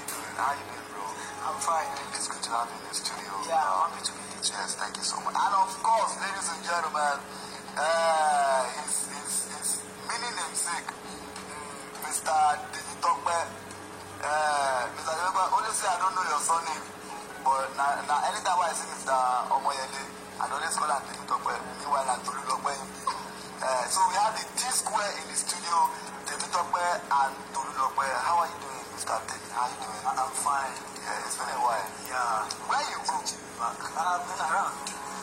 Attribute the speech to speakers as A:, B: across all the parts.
A: you doing? How you doing, bro?
B: I'm fine.
A: It's good to have you in the studio.
B: Yeah, I'm happy to be here.
A: Yes, thank you so much. And of course, ladies and gentlemen, uh, his, his, his mini namesake, Mr. Digitokbe. Uh, Mr. Digitokbe, say I don't know your surname, but na, na anytime I see Mr. Omoyele, I always call him Digitokbe. Meanwhile, I'm Tolulope. Uh, so we have the T square in the studio, Digitokbe and Tolulope. How are you doing, Temi? How you doing?
B: I'm fine.
A: Yeah, it's been a while.
B: Yeah.
A: Where you go?
B: Back. I've been around.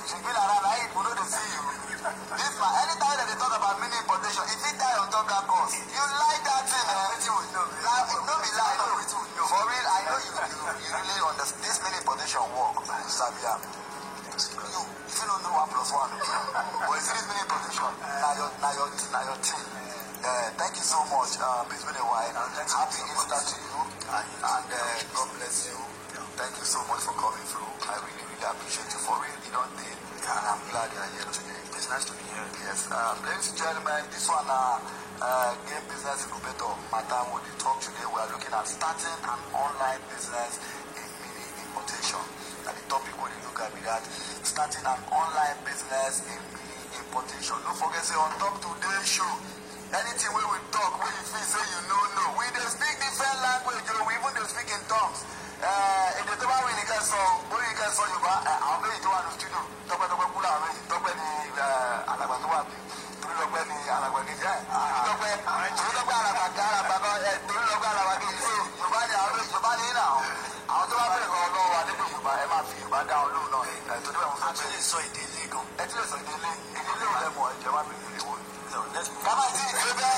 A: She been around, I ain't know they see you. This man, anytime that they talk about mini importation, if it die on top that course, you like that thing, eh?
B: Wetin we know.
A: Like, no be lie,
B: we know.
A: For real, I know you, you, you really understand this mini importation work, Sabia. You, if you don't know one plus one, but it's this mini importation, now your, now your, now your team. Uh, thank you so much. Um, it's been a while.
B: so
A: Happy. Easter to you, and uh, God bless you. Thank you so much for coming through. I really, really appreciate you for real. You don't and I'm glad you're here today.
B: It's nice to be here.
A: Yes, um, ladies and gentlemen, this one uh, uh, Gain Business Incubator matter what we talk today. We are looking at starting an online business in mini importation. And the topic we dey look at be that starting an online business in mini importation. Don't forget say on top today show. Anything wey we talk, wey you feel say you no know, we dey speak different language o, we even dey speak in tongues. Eh, èdè tó bá wí nìkan sọ, bóyá nìkan sọ Yorùbá, eh, àwọn méjì tó wà ní studio, tọ́pẹ́tọ́pẹ́ kú làwọn méjì, tọ́pẹ́ eh, alàgbà tó wà bí, torílọ́pẹ́ ni alàgbà kejì, eh, torílọ́pẹ́ torílọ́pẹ́ alàgbà kí alàgbà kan, eh, torílọ́pẹ́ alàgbà kejì, so Yorùbá ni àwọn méjì, Yorùbá ni yín náà. Àwọn tó bá bẹ̀rẹ̀ kan lọ́wọ́ wa nínú Yorùbá, ẹ máa fi Yorùbá dá wọn lóhùn náà, eh, torí bẹ́ẹ̀ mo fẹ́
B: Àti lè sọ èdè ilé gan.
A: ẹ ti lè sọ ìdílé ìdílé ò lẹ́mọ̀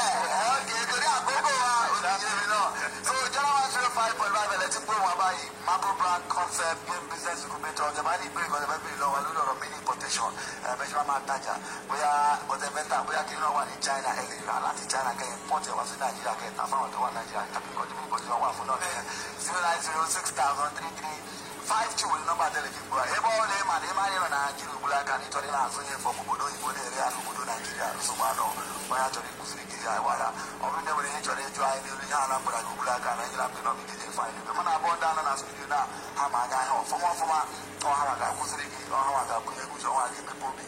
A: báyìí Marble brand concept game business incubator ọ̀jẹ̀ bá ní ìbéèrè kan ẹ̀fẹ́ bèrè lọ́wọ́ lórí ọ̀rọ̀ mini importation ẹ̀ ṣe máa tajà. Bóyá ọ̀tẹ̀ fẹ́ tà bóyá kí náà wà ní China ẹ̀ lè rà láti China kẹ́ import ẹ̀ wá sí Nàìjíríà kẹ́ tà fáwọn tó wà Nàìjíríà. Tàbí kọ́jú bí ìbọ̀dé wọn wà fún náà nìyẹn. Zero nine zero six thousand three three five two wòle nọmba tẹlifí ọla ịma na ịma anyị nọ na naijiria ugburu aka na ịchọrọ ị na-azụnye maya chori kufiri kija wala obinde wani hicho ni jwa ni ni hana mbura kugula kana ila mbino mi kije fa ni mana bonda na na studio na ha ma ga ho fomo fomo o ha ga kufiri ki o ha ga kunye kujo wa ki mepo mi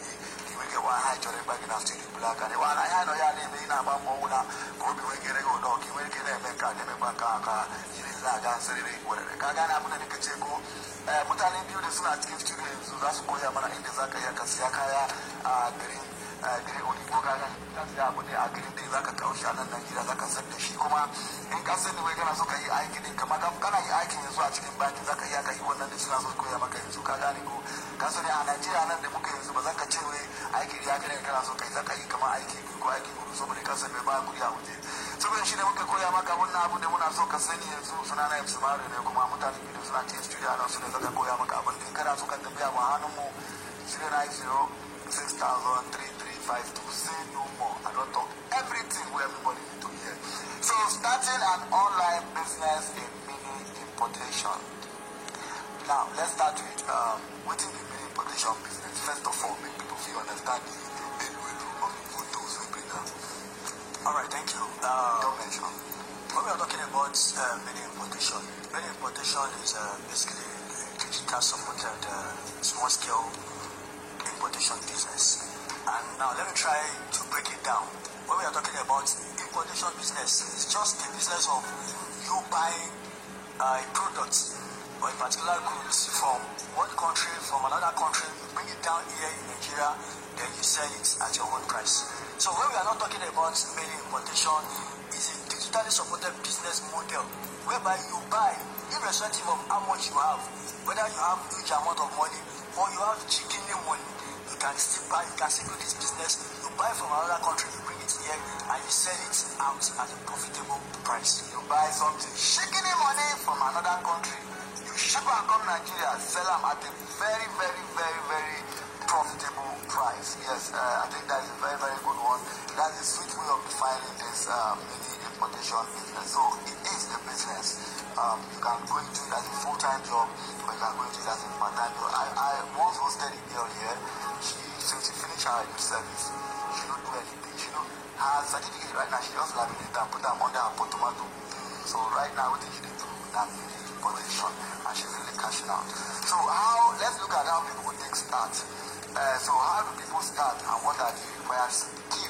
A: ki wege wa ha chori ba ki na studio kula kana wala ya no ya ni mi na ba mo wala ko bi wege re go do ki wege ne me ka ne me ba ka ka ni za ga sirri ne ko re ka ga na mun ne kace ko mutane biyu da suna cikin studio yanzu za su koya mana inda za ka iya ka siya kaya a ah, garin eh, garin odibo kaga ka siya abu ne a garin da za ka kawo shi a nan najeriya za ka san da shi kuma in ka sani wai kana so ka yi aiki din kamar ka- kana yi aikin yanzu a cikin banki za ka iya ka yi wannan da suna so koya maka yanzu ka gane ko ka sani a najeriya nan da muka yanzu ba za ka ce wai aiki ya gane kana so ka yi za ka yi kamar aiki ko aiki huɗu saboda ka san mai ba kuɗi a waje saboda shi ne muka koya maka wannan abu da muna so ka sani yanzu suna na yamsu mare ne kuma mutane biyu suna cikin studio nan su ne zaka koya maka abin da in kana so ka tafiya ma hannun mu 090-6000-3352 say no more I don't talk everything wey everybody need to hear so starting an online business in mini importation now let's start with um, wetin be mini importation business first of all make people fit understand the elu of the photos wey bring
B: All right, thank you. Uh,
A: don mention.
B: when we are talking about uh, mini importation, mini importation is uh, basically a digital supported uh, small scale importation business. Now let me try to break it down. When we are talking about importation business, it's just a business of you buying uh, product or a particular goods from one country, from another country, you bring it down here in Nigeria, then you sell it at your own price. So when we are not talking about many importation, it's a digitally supported business model whereby you buy, irrespective of how much you have, whether you have huge amount of money or you have chicken money, can still buy, you can still do this business. You buy from another country, you bring it here, and you sell it out at a profitable price.
A: you buy something shikini money from another country you ship am come nigeria sell am at a very very very very profitable price yes uh, i think that is a very very good one that's a sweet way of defining this uh, mini importation business. So it is a business. Um, you can go into it as a full-time job, or you can go into it as a part-time job. I, I once hosted a girl here. She, finished her service, she don't do anything. She don't her certificate right now. She just laminate and put them under her tomato. So right now, what did she do? That importation, and she's really cashing out. So how? Let's look at how people would take start. Uh, so how do people start and what are the required skills?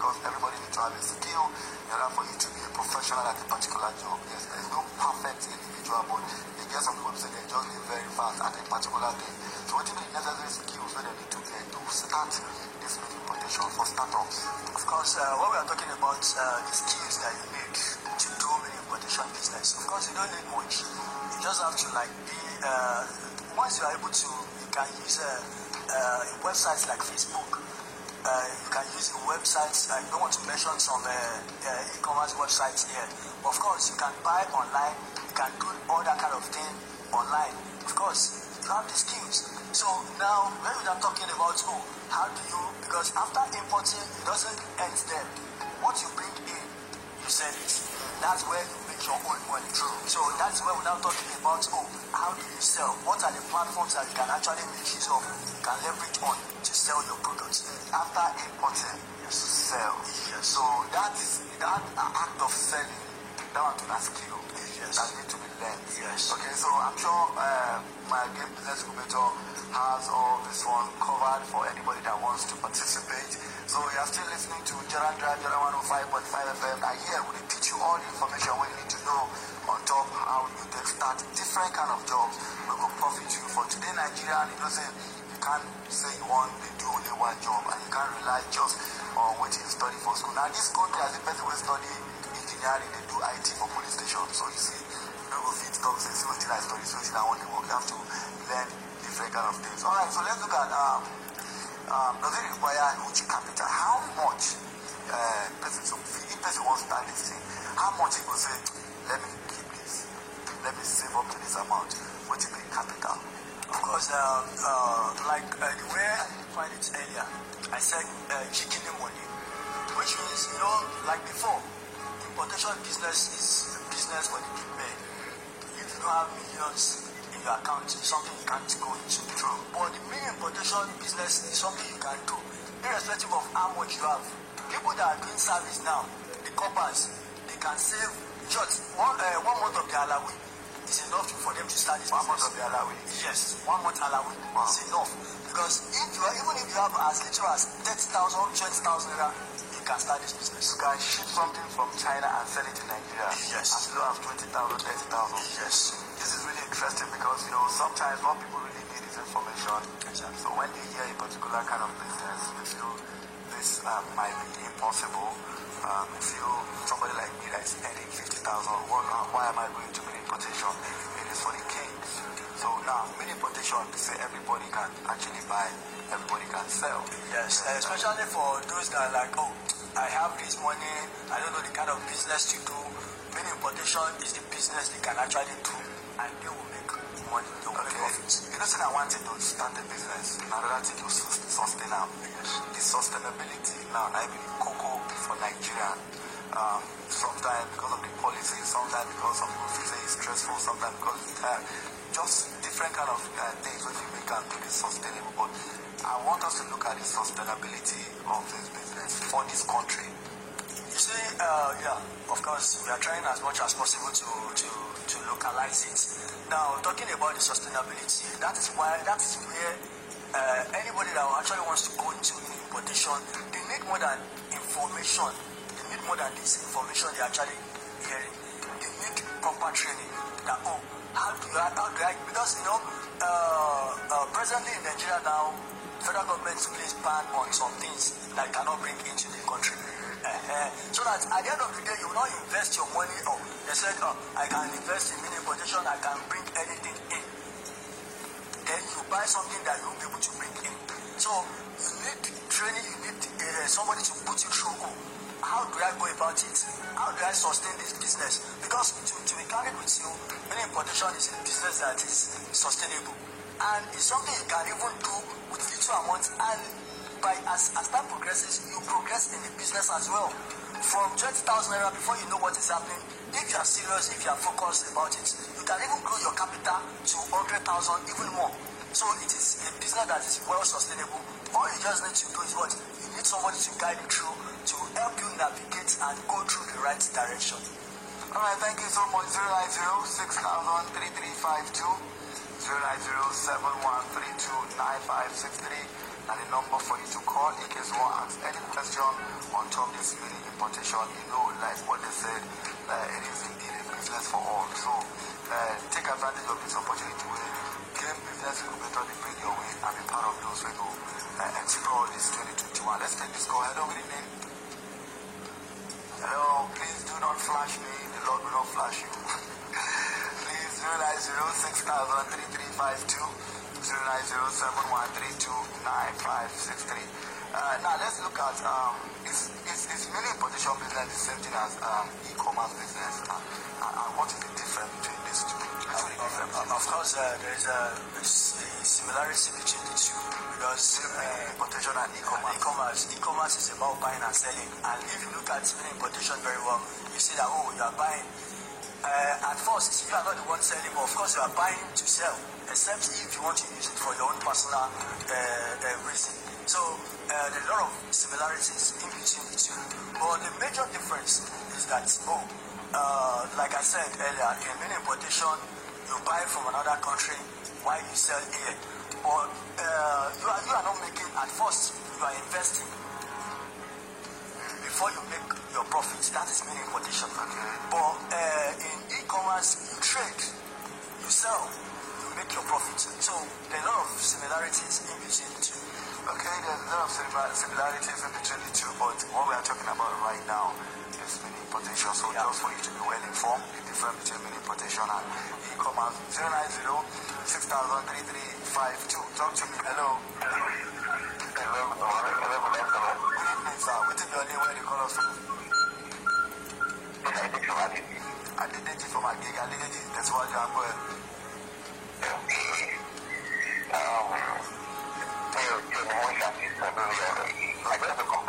A: Because everybody needs to have a skill in order for you to be a professional at a particular job. Yes, there is no perfect individual, but you get some people say they just live very fast at a particular thing. So what you the necessary skills that they need to get to start this mini importation for startups?
B: Of course, uh, when we are talking about uh, the skills that you need to do mini importation business, of course, you don't need much. You just have to like be. Uh, once you are able to, you can use uh, uh, websites like Facebook. Uh, you can use websites. I don't want to mention some uh, uh, e-commerce websites here. Of course, you can buy online. You can do all that kind of thing online. Of course, you have the skills. So now, when we are talking about oh, how do you? Because after importing, it doesn't end there. What you bring in, you sell it. That's where you make your own money. True. So that's where we're now talking about oh, how do you sell? What are the platforms that you can actually make use of, you can leverage on to sell your products?
A: After importing, you sell.
B: Yes.
A: So that is that act of selling, that one to that skill.
B: Yes.
A: That need to be learned.
B: Yes.
A: Okay, so I'm sure uh, my Gain Business Incubator has all this one covered for anybody that wants to participate. So you are still listening to Jordan Drive, Jordan 105.5 FM. And here we teach you all the information we need to know on top how you can start different kind of jobs we will profit you for today Nigeria and you know say you can't say you want to do only one job and you can't rely just on what you study for school. Now this country as a person will study engineering, they do IT for police station. So you see, you don't go fit talk say see what I study, so I want to work. You have to learn different kind of things. Alright, so let's look at um um, does it require huge capital? How much uh, person, so if person wants to start this thing, how much he will say, let me keep this, let me save up to this amount, what is the capital?
B: Of course, uh, uh, like uh, the way I defined it earlier, I said uh, chicken money, which means, you know, like before, importation business is business for the big men. You don't have millions your account, it's something you can't go into.
A: True.
B: But the mini importation business is something you can do, irrespective of how much you have. People that are doing service now, the coppers, they can save just one, uh, one month of their allowance is enough for them to start this
A: One month
B: business.
A: of the allowance.
B: Yes, one month allowance
A: Wow.
B: is enough. Because if you are, even if you have as little as 30,000, 20,000 naira, you can start this business.
A: You can ship something from China and sell it in Nigeria.
B: Yes.
A: As low as 20,000, 30,000.
B: Yes.
A: This is really interesting because, you know, sometimes what people really need is information.
B: Exactly.
A: So when they hear a particular kind of business, they feel this um, might be impossible. Um, they feel somebody like me that is earning 50,000, what, uh, why am I going to mini importation? It is for the kings. So now, mini importation, they say everybody can actually buy, everybody can sell.
B: Yes, uh, especially for those that are like, oh, I have this money, I don't know the kind of business to do. Mini importation is the business they can actually do, and they will make money, they will make profits.
A: You know, say I wanted to start a business. Another thing to sus- sustain am. The sustainability now, I believe cocoa for Nigeria. Um, sometimes because of the policy, sometimes because of people feel it's stressful, sometimes because it's tired. Just different kind of uh, things which we and make it sustainable. But I want us to look at the sustainability of this business for this country.
B: You see, uh, yeah, of course, we are trying as much as possible to, to, to localize it. Now, talking about the sustainability, that is why, that is where uh, anybody that actually wants to go into importation, they need more than information. They need more than this information they're actually hearing. They need proper training. That, oh, how do I, how do I, because, you know, uh, uh, presently in Nigeria now, federal government is placed ban on some things that cannot bring into the country. Uh-huh. So that at the end of the day, you will not invest your money. Oh, they said, oh, I can invest in mini importation, I can bring anything in. Then you buy something that you won't be able to bring in. So you need training, you need uh, somebody to put you through. How do I go about it? How do I sustain this business? Because to, to be candid with you, mini importation is a business that is sustainable. And it's something you can even do with little amounts and by as, as time progresses, you progress in the business as well. from 20,000 naira before you know what is happening, if you are serious, if you are focused about it, you can even grow your capital to 100,000, even more. So it is a business that is well sustainable. All you just need to do is what? You need somebody to guide you through, to help you navigate and go through the right direction.
A: All right, thank you so much. 090 6352 and the number for you to call in case you want to ask any question on top this mini importation. You know, like what they said, uh, it is indeed a business for all. So uh, take advantage of this opportunity where Gain Business Incubator they bring your way and be part of those who uh, explore this 2021. Let's take this call. Hello, good evening. Hello, please do not flash me. The Lord will not flash you. please 090 6352 0907132953. Uh, now let's look at um, is, is, is really importation business the same thing as um, e-commerce business? Uh, uh, what is the difference between these two?
B: Of course, uh, there is a, a, similarity between the two because
A: uh, importation and e-commerce.
B: E-commerce, e-commerce is about buying and selling, and if you look at importation very well, you see that oh, you are buying. Uh, at first, you are not the one selling, but of course, you are buying to sell except if you want to use it for your own personal uh, uh, reason. So uh, there are a lot of similarities in between the two. But the major difference is that, oh, uh, like I said earlier, in many importation, you buy from another country while you sell here. But uh, you, are, you are not making, at first, you are investing before you make your profits. That is many importation. Okay. But uh, in e-commerce, you trade, you sell you make your profits. So there are a lot of similarities in between the two.
A: Okay, there are a lot of similarities in between the two, but what we are talking about right now is mini potential. So yeah. just for you to be well informed, the difference between mini potential and e-commerce. 090 6352. Talk to me. Hello.
C: Hello. Hello.
A: Good evening, sir. What's your name? Where you call us from? Adedeji from Agege. Adedeji, that's you are going. Thank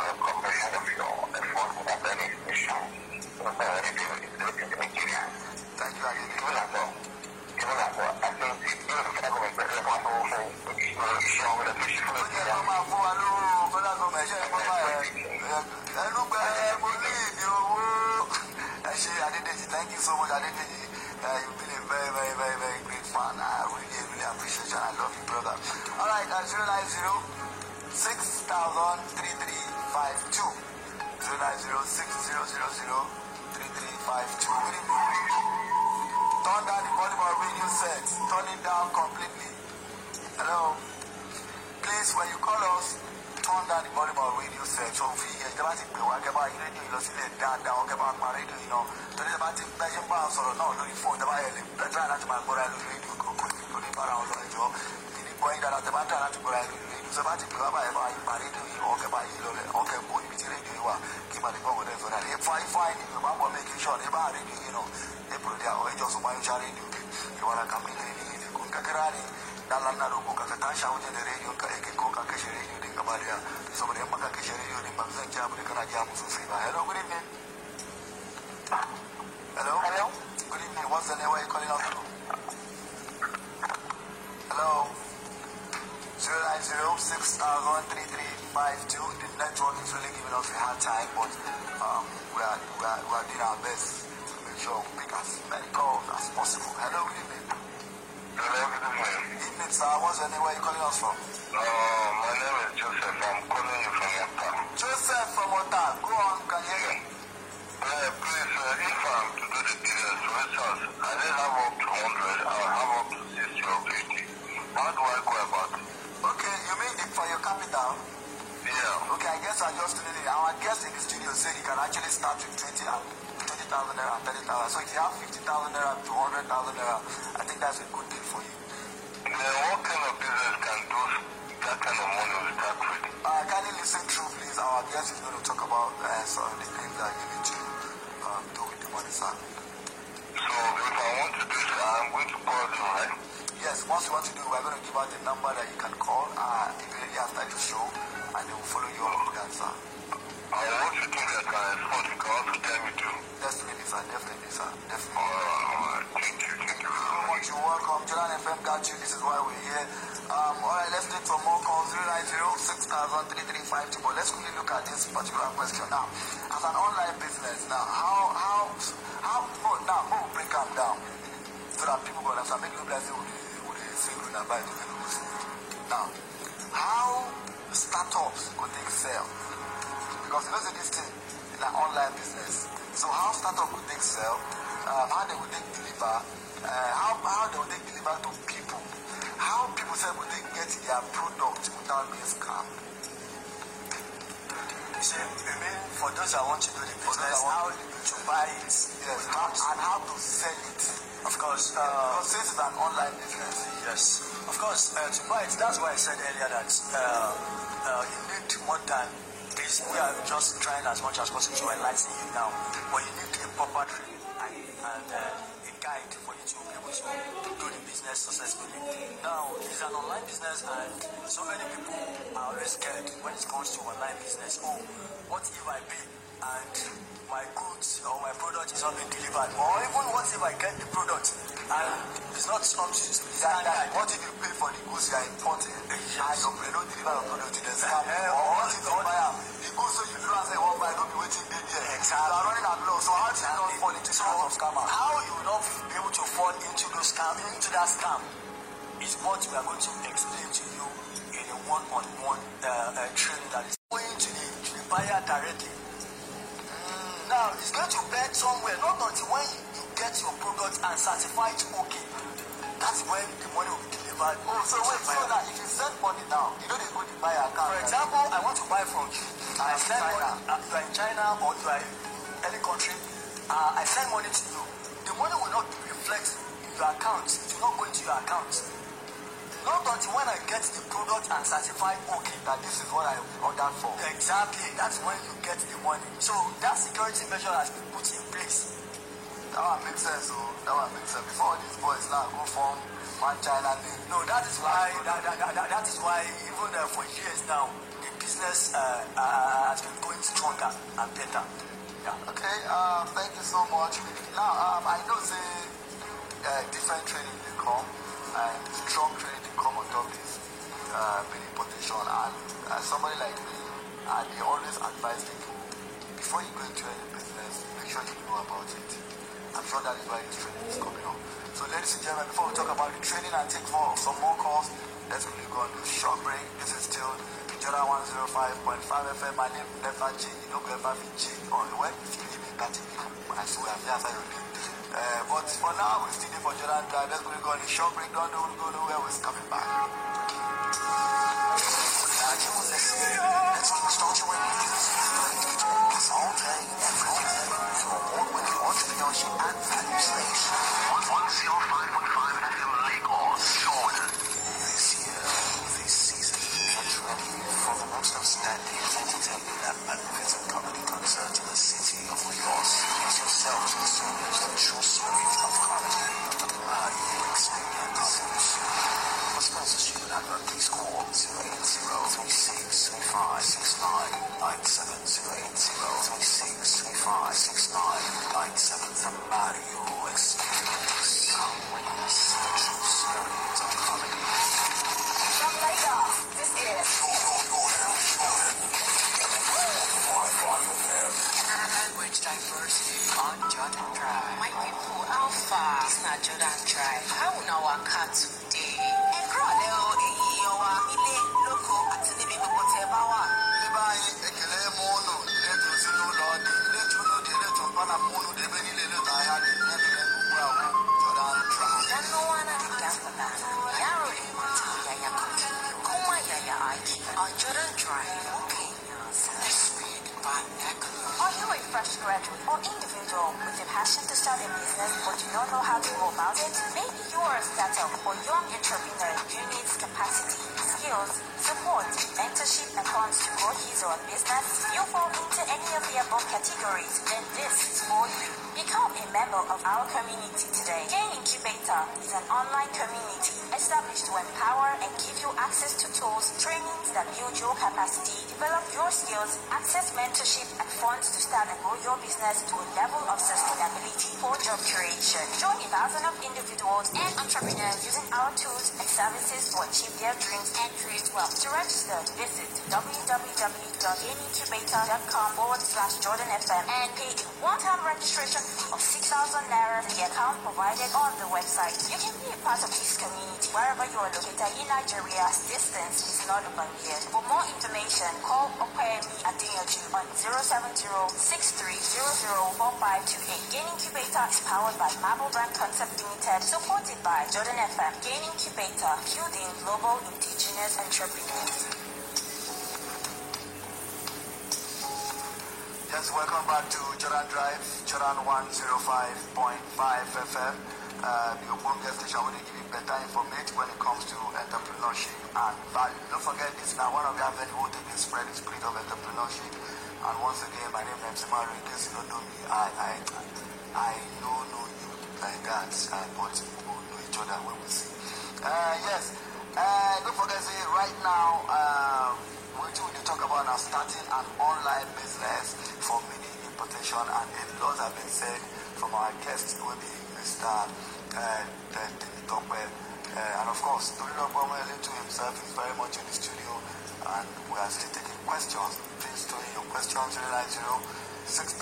A: ìwàlá kàmí lẹ́yìn ní kò kẹ́kẹ́rẹ́ ni dalan na roƙo ka tashi a wajen da rediyon ka aikin ko ka kashe rediyo din gaba daya saboda in baka kashe rediyo din ba zan ja mu kana ja mu sosai ba hello good evening hello
C: hello
A: good evening what's the name where you calling out from hello 09060003352 the network is really giving us a hard time but um, we, are, we, are, we are doing our best sure we pick as many calls as possible hello good evening
C: Hello, good evening.
A: Evening, sir. What's your name? Where are you calling us from?
C: Uh, my name is Joseph. I'm calling you from Ota.
A: Joseph from Ota. Go on, can you hear me?
C: Yeah, please, uh, if I'm to do the business, for instance, I didn't have up to 100, I'll have up to 60 or 50. How do I go about it?
A: Okay, you mean it for your capital?
C: Yeah.
A: Okay, I guess I just did it. Our guest in the studio said you can actually start with 20 and 20,000 naira 30,000. So if you have 50,000 naira to 100,000 naira, I think that's a good deal for you.
C: Then what kind of business can do that kind of money start with?
A: An online business now. How how how oh, now oh break them down so that people go understand. Make you like say we dey we dey sing with buy to people. Now how startups take sell because you know say this thing na online business. So how startup take sell? Um, how they take deliver? Uh, how how they take deliver to people? How people sef go take get their product without being scammed?
B: You mean for those that want to do the business, how to buy it?
A: Yes, how, and how to sell it.
B: Of course, uh,
A: Because since it's an online business,
B: yes. Of course, uh, to buy it, that's why I said earlier that uh, uh, you need more than this. We are just trying as much as possible to enlighten you now, but you need a proper training and, and uh, a guide for you to be able to do the business successfully. Now, it's an online business, and so many people are always scared when it comes to online business. Oh, what if I pay and my goods or my product is not being delivered? Or even what if I get the product and it's not up to
A: that,
B: standard?
A: what if you pay for the goods you are importing and your they don't deliver your product to the or what if you the wey you do am say you wan buy no be there.
B: Exactly.
A: You are running low, so how do you not fall into hands of scammer?
B: How you will not be able to fall into those scam, into that scam, is what we are going to explain to you in a one-on-one uh, uh, training that is going to the, to the buyer directly. Mm, now, it's going to bend somewhere, not until when you, get your product and certify it okay. That's when the money will be delivered.
A: Oh, so wait, so that if you send money now, you know they go to buy account.
B: For example, I want to buy from you. I send money. Uh, you are in China or you are in any country. Uh, I send money to you. The money will not reflect in your account. It will not go into your account. Not until when I get the product and certify okay.
A: that this is what I ordered for.
B: Exactly. That's when you get the money. So that security measure has been put in place.
A: That one makes sense, oh. That one makes sense. Before these boys now go form one China name.
B: No, that is why that, that, that, that, that is why even uh, for years now the business uh, uh, has been going stronger and better. Yeah.
A: Okay, uh, thank you so much. Now, um, I know the uh, different training they come and strong training they come on top this uh, many potential and uh, somebody like me, I always advise people before you go into any business, make sure you know about it. I'm sure that is why this training is coming up. So, ladies and gentlemen, before we talk about the training and take more some more calls, let's quickly go on a short break. This is still Jordan 105.5 FM. My name never change. You don't ever change. On when you see me me, I swear I've your name. Uh, but for now, we're still there for Jordan Drive. Let's go on a short break. Don't go nowhere. We're coming back.
D: Waka
E: capacity,
D: develop your skills, access mentorship and funds to start and grow your business to a level of sustainability for job creation. Join a thousand of individuals and entrepreneurs using our tools and services to achieve their dreams and create wealth. To register, visit www.gainincubator.com forward slash Jordan FM and pay a one-time registration of 6,000 Naira in the account provided on the website. You can be a part of this community wherever you are located in Nigeria distance is not a barrier. For more information, call or Okwemi Adeyanju on 070-6300-4528. Gain Incubator is powered by Marble Brand Concept Limited, supported by Jordan FM. Gain Incubator, building global indigenous entrepreneurs.
A: Yes, welcome back to Jordan Drive, Jordan 105.5 FM. Uh, the Ogbonge station will give you better information when it comes to entrepreneurship and value. Don't forget this now, one of the avenues will take spread the spirit of entrepreneurship. And once again, my name is Mario. In case you don't know me, I I I know know you like that, uh, but we will know each other when we see. Uh, yes, uh, don't forget, say right now, we're going to talk about now starting an online business for mini importation, and a lot have been said from our guest, will be Mr. Uh, Temitope. Uh, and of course, Tolulope Omoyele to himself is very much in the studio, and we are still taking questions. Please throw in your questions 090 6000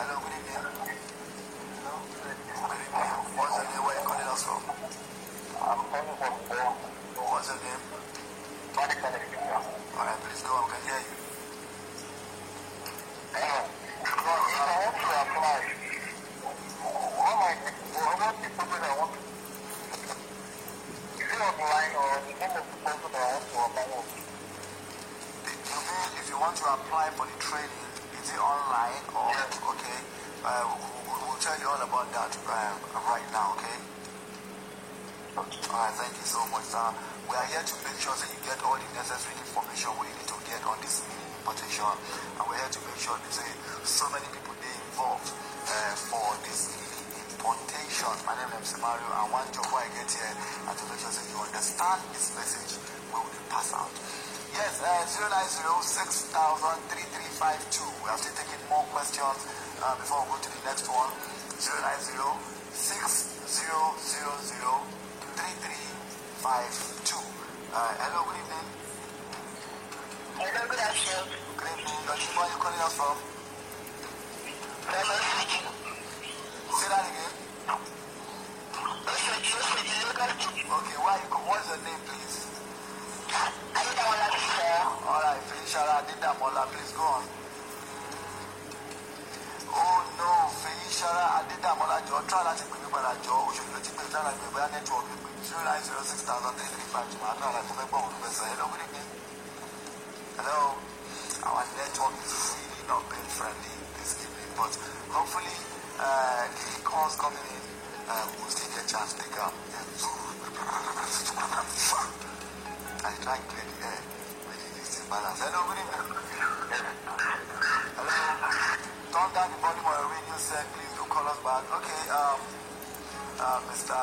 A: Hello, good evening. Hello, good evening. What's your name? Where are you calling us from?
C: I'm calling from.
A: What's your name?
C: Money Connecticut.
A: All right, please go. I can hear you.
C: If I want to apply, what am I what the person I want to is it online or the name of the person that I want to apply with?
A: You mean if you want to apply for the training, is it online or okay? Uh, we'll, tell you all about that uh, right now, okay? All right, thank you so much. We are here to make sure that you get all the necessary information we need to get on this importation, and we're here to make sure that say, so many people they involved uh, for this mini importation. My name is Mario, and one job I get here and to make sure that you understand this message we pass out. Yes, uh, 090 We are still taking more questions uh, before we go to the next one. 090 Uh, hello, good evening.
C: Hello, good afternoon.
A: Good evening. Where are you calling us from?
C: Hello, speaking.
A: Say that again. Okay, what's your name, please?
C: I don't want to say.
A: All right, Felishara Adedamola, please go on. Oh no, Felishara Adedamola, jọ try láti pè mí padà jọ òṣèlú ló ti pè try láti pè bóyá network mi pè zero nine zero six thousand three three five two try láti fẹ́ gbọ́ òun ló fẹ́ sọ hello our network is really not being friendly this evening, but hopefully the calls coming in will still get chance take up. I try to clear the air with the balance. Hello, good evening. Hello. Turn down the volume on your radio set, please. Do call us back. Okay, um, uh, Mr.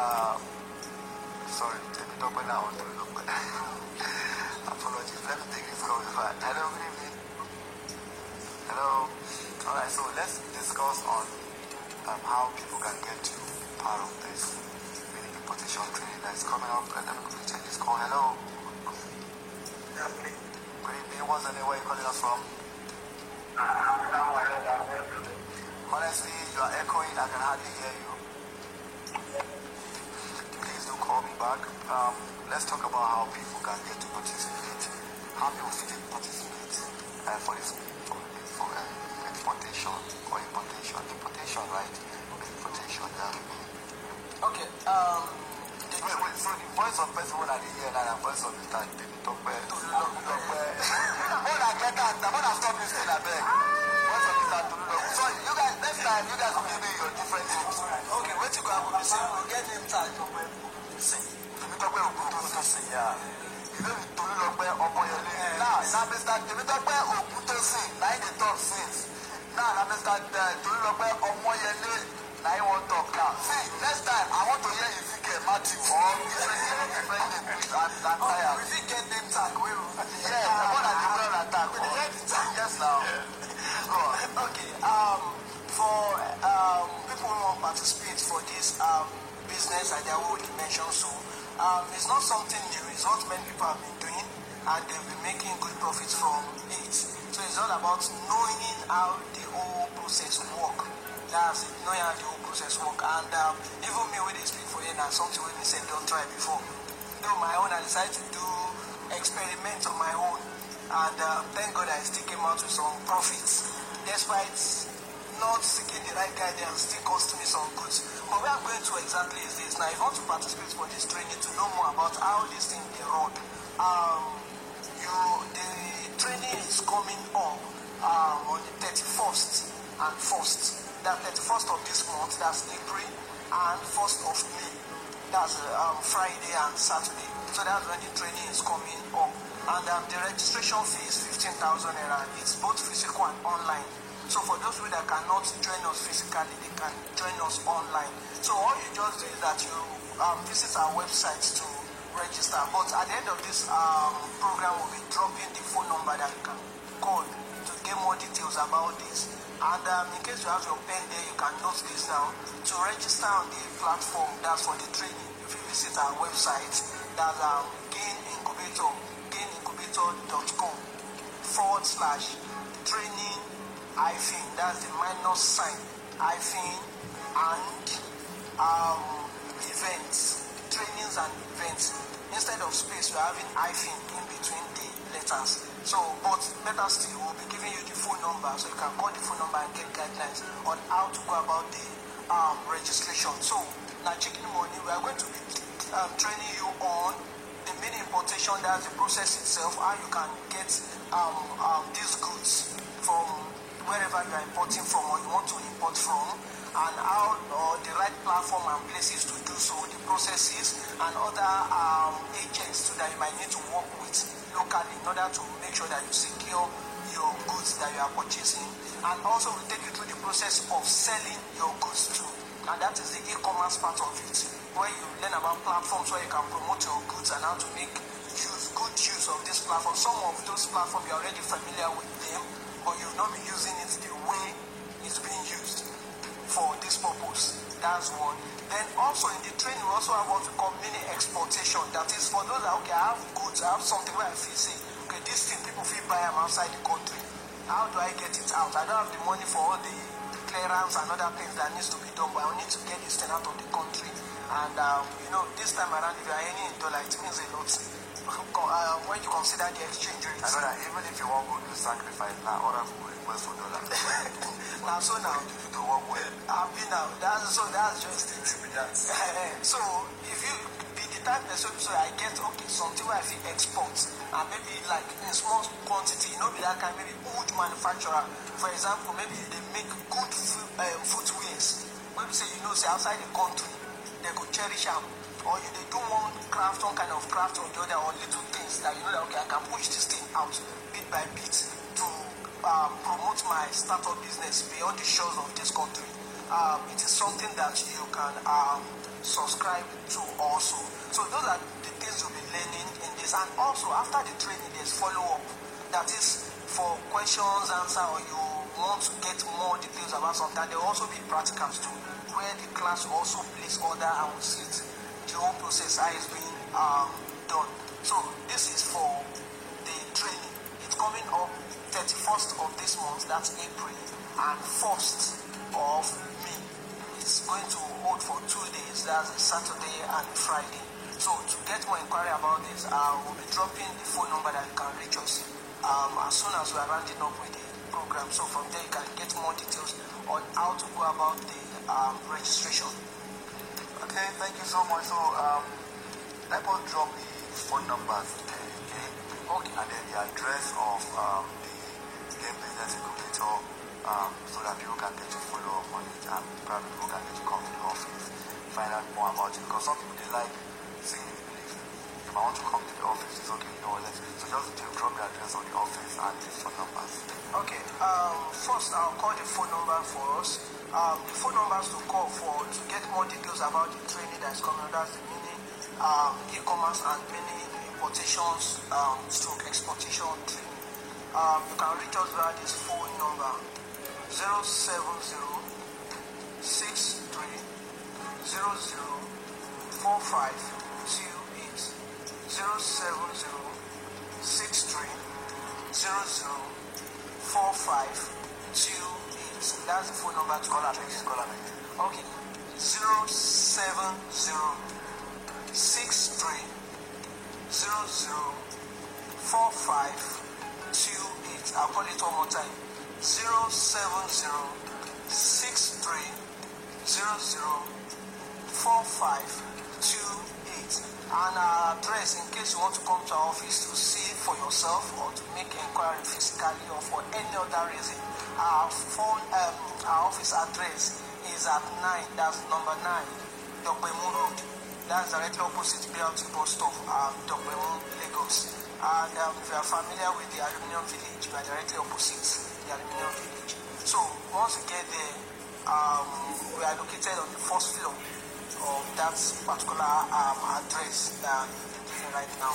A: Sorry, let me talk now. Apologies. Let me take this call. Hello, good evening. Hello. All right, so let's discuss on um, how people can get to part of this mini importation training that is coming up. Let me quickly check this call. Hello. Good evening. What's the name? Where are you calling us from? Honestly, you are echoing. I can hardly hear you. Please do call me back. Um, let's talk about how people can get to participate. How people fit participate uh, for this for, for uh, exportation or importation. Importation, right? Importation, yeah.
F: Okay. Um,
A: Wait, wait, so the voice of person when I dey hear now, the voice of Mr. Temitope. Tolulope. When I get that, the when I stop this thing, I beg. Voice of Mr. Tolulope. So you guys, next time, you guys will give me your different names.
F: okay, what you go happen be say we get name tag of where people sing.
A: Temitope Ogutosin, yeah. You know the Tolulope Omoyele. Now, now Mr. Temitope Ogutosin, now he dey talk since. Now, now Mr. pé ọmọyẹlé na him wan talk? Now see next time i want to hear ezekiel matthew. Or different different name please and and tire
F: fit get name tag wey we
A: yes the one that dey wear attack
F: the tag.
A: yes on.
F: okay um, for um, people who wan participate for this um, business idea wey we mention so um, it's not something new. It's what many people have been doing and they've been making good profits from it so it's all about knowing how the whole process work. That's it. Knowing how the whole process work. And um, even me wey dey speak for here na something wey me don't try before. Though my own i decided to do experiment on my own. And uh, thank god i still came out with some profits. Despite not seeking the right guidance still cost me some goods. But where i'm going to exactly is this. Now if you want to participate for this training to know more about how this thing dey run um, you training is coming up um, on the thirty-first and first. That thirty-first of this month that's april and first of may that's um, friday and saturday. So that's when the training is coming up. And um, the registration fee is fifteen thousand naira. It's both physical and online. So for those who that cannot join us physically they can join us online. So all you just do is that you um, visit our website to register but at the end of this um, program we'll be dropping the phone number that you can call to get more details about this. And um, in case you have your pen there you can note this down. To register on the platform that's for the training. If you visit our website that's um, incubator gainincubator.com forward slash training hyphen. That's the minus sign hyphen and um, events trainings and events instead of space we're having hyphen in between the letters. So but better still we'll be giving you the phone number so you can call the phone number and get guidelines on how to go about the um, registration. So now chicken money we are going to be um, training you on the mini importation that's the process itself how you can get um, um, these goods from wherever you are importing from or you want to import from and how or the right platform and places to do so, the processes and other um, agents too that you might need to work with locally in order to make sure that you secure your goods that you are purchasing. And also we take you through the process of selling your goods too. And that is the e-commerce part of it where you learn about platforms where you can promote your goods and how to make use good use of this platform. Some of those platforms you're already familiar with them but you've not been using it the way for this purpose. That's one. Then also in the training, we also have what we call mini exportation. That is for those that okay, I have goods, I have something where I feel say, okay, this thing people feel buy them outside the country. How do I get it out? I don't have the money for all the clearance and other things that needs to be done, but I need to get this thing out of the country. And um, you know, this time around, if you are earning in dollar, it means a lot. Uh, when you consider the exchange rate.
A: I know that even if you want do sacrifice now, other people request for dollar.
F: now so now
A: you to work well.
F: happy now that's so that's just it
A: that.
F: so if you be the type person so i get okay something wey i fit export and maybe like in small quantity no be that kind maybe huge manufacturer for example maybe you dey make good food um, footwears wey be say you know say outside the country they go cherish am or you dey do one craft one kind of craft or the other or little things that you know that okay i can push this thing out bit by bit to um, promote my startup business beyond the shores of this country. Um, it is something that you can um, subscribe to also. So those are the things you'll be learning in this. And also after the training, there's follow-up. That is for questions, answer, or you want to get more details about something. There will also be practicals too, where the class also place order and will see it, the whole process how it's being um, done. So this is for the training. It's coming up 31st of this month, that's April, and 1st of May. It's going to hold for two days, that's a Saturday and a Friday. So to get more inquiry about this, uh, we'll be dropping the phone number that you can reach us um, as soon as we are rounding up with the program. So from there you can get more details on how to go about the um, registration.
A: Okay, thank you so much. So, um, let us drop the phone numbers again.
F: Okay.
A: And then the address of um, the Gain Business Incubator um, so that people can get to follow up on it and probably people can get to come to the office, find out more about it. Because some people they like seeing. If I want to come to the office, it's okay, you know let's So just drop the address of the office and the phone numbers.
F: Okay. Um, first I'll call the phone number for us. Um, the phone numbers to call for to get more details about the training that is coming. That's the mini um, e-commerce and mini importations um, stroke exportation training. Um, you can reach us via this phone number 070 63 00 4528 070 63 00 4528. That's the phone number to call us. Call us. Okay. 070 63 00 4528. I'll call it one more time. 070 63 00 4528. And our address, in case you want to come to our office to see for yourself or to make inquiry physically or for any other reason, our phone, um, our office address is at 9, that's number 9, Dogbemu Road. That's directly opposite BLT bus stop, um, Dogbemu, Lagos. And um, if you are familiar with the Aluminium Village, we are directly opposite the Aluminium Village. So once you get there, um, we are located on the first floor of that particular um, address that you're giving right now.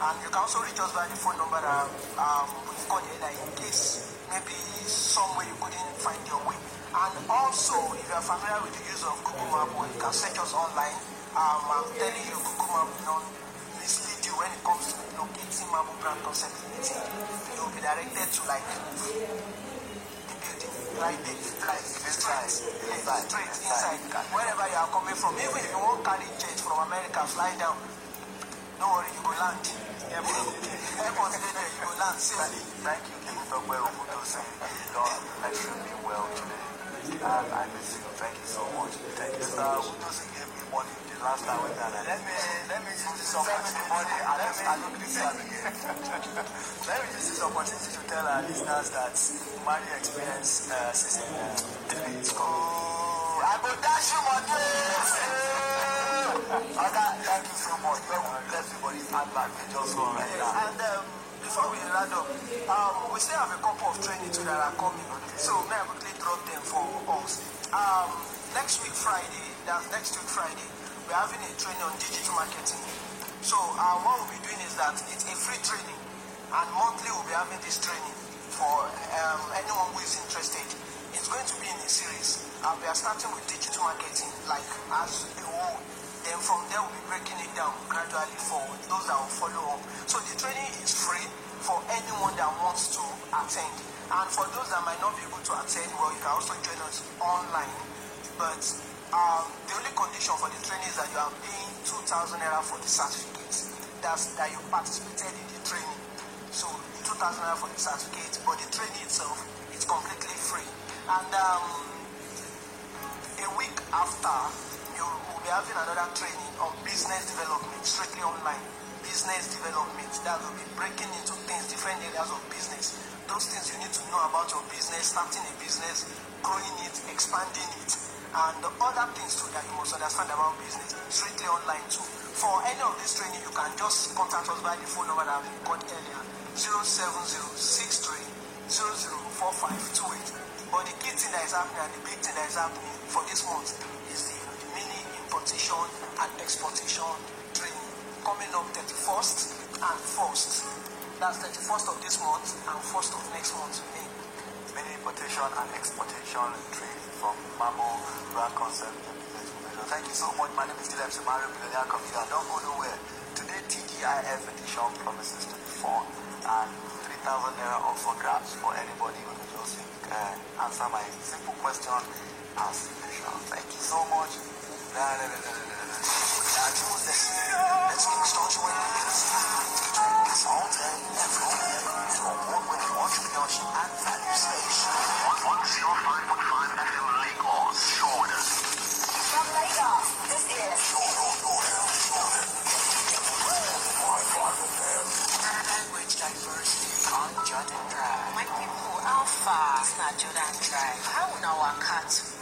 F: And you can also reach us by the phone number that um, we've got here in case maybe somewhere you couldn't find your way. And also, if you are familiar with the use of Google Map, or you can search us online. Um, I'm telling you, Google Map will not mislead you when it comes to locating Marble Brand Concept Limited. You'll be directed to like the building, right there, like straight, inside. Wherever you are coming from, even if you want carry jet from America, fly down. No worry, you will land. You.
A: Thank you, King Dogwe Obudosi. You done extremely well today. And I miss you. Thank you so much. Thank you. Mr. Obudosi gave me money the last time we done Let me, let me use this opportunity. I don't deserve again. let me use this opportunity to tell our listeners that Mari Experience uh, season uh, three. Oh, I go dash you money. Okay, thank you so much. God will bless everybody's hand back. Just go right now.
F: And um, before we round up, um, we still have a couple of training too that are coming. So may I quickly drop them for us. Um, next week Friday, that's next week Friday, we're having a training on digital marketing. So uh, what we'll be doing is that it's a free training, and monthly we'll be having this training for um, anyone who is interested. It's going to be in a series. Uh, we are starting with digital marketing, like as a whole. Then from there we'll be breaking it down gradually for those that will follow up. So the training is free for anyone that wants to attend. And for those that might not be able to attend, well, you can also join us online. But um, the only condition for the training is that you are paying 2,000 naira for the certificate. That's that you participated in the training. So 2,000 naira for the certificate, but the training itself is completely free. And um, a week after, be having another training on business development, strictly online. Business development that will be breaking into things, different areas of business. Those things you need to know about your business, starting a business, growing it, expanding it, and the other things too that you must understand about business, strictly online too. For any of this training, you can just contact us by the phone number that we got earlier 07063 004528. But the key thing that is happening and the big thing that is happening for this month is the importation and exportation training coming up 31st and 1st. That's 31st of this month and 1st of next month, May.
A: Many importation and exportation training from Mamo Brand Concept Thank you so much. My name is Dilem Samari, Millionaire Computer. Don't go nowhere. Today, TGIF edition promises to be fun and 3,000 naira up for grabs for anybody who will just uh, answer my simple question as usual. Thank you so much. Entrepreneurship and value station. 105.5 FM Lagos, Jordan.
D: From Lagos, this is
G: Language diversity on Jordan Drive. How now our cat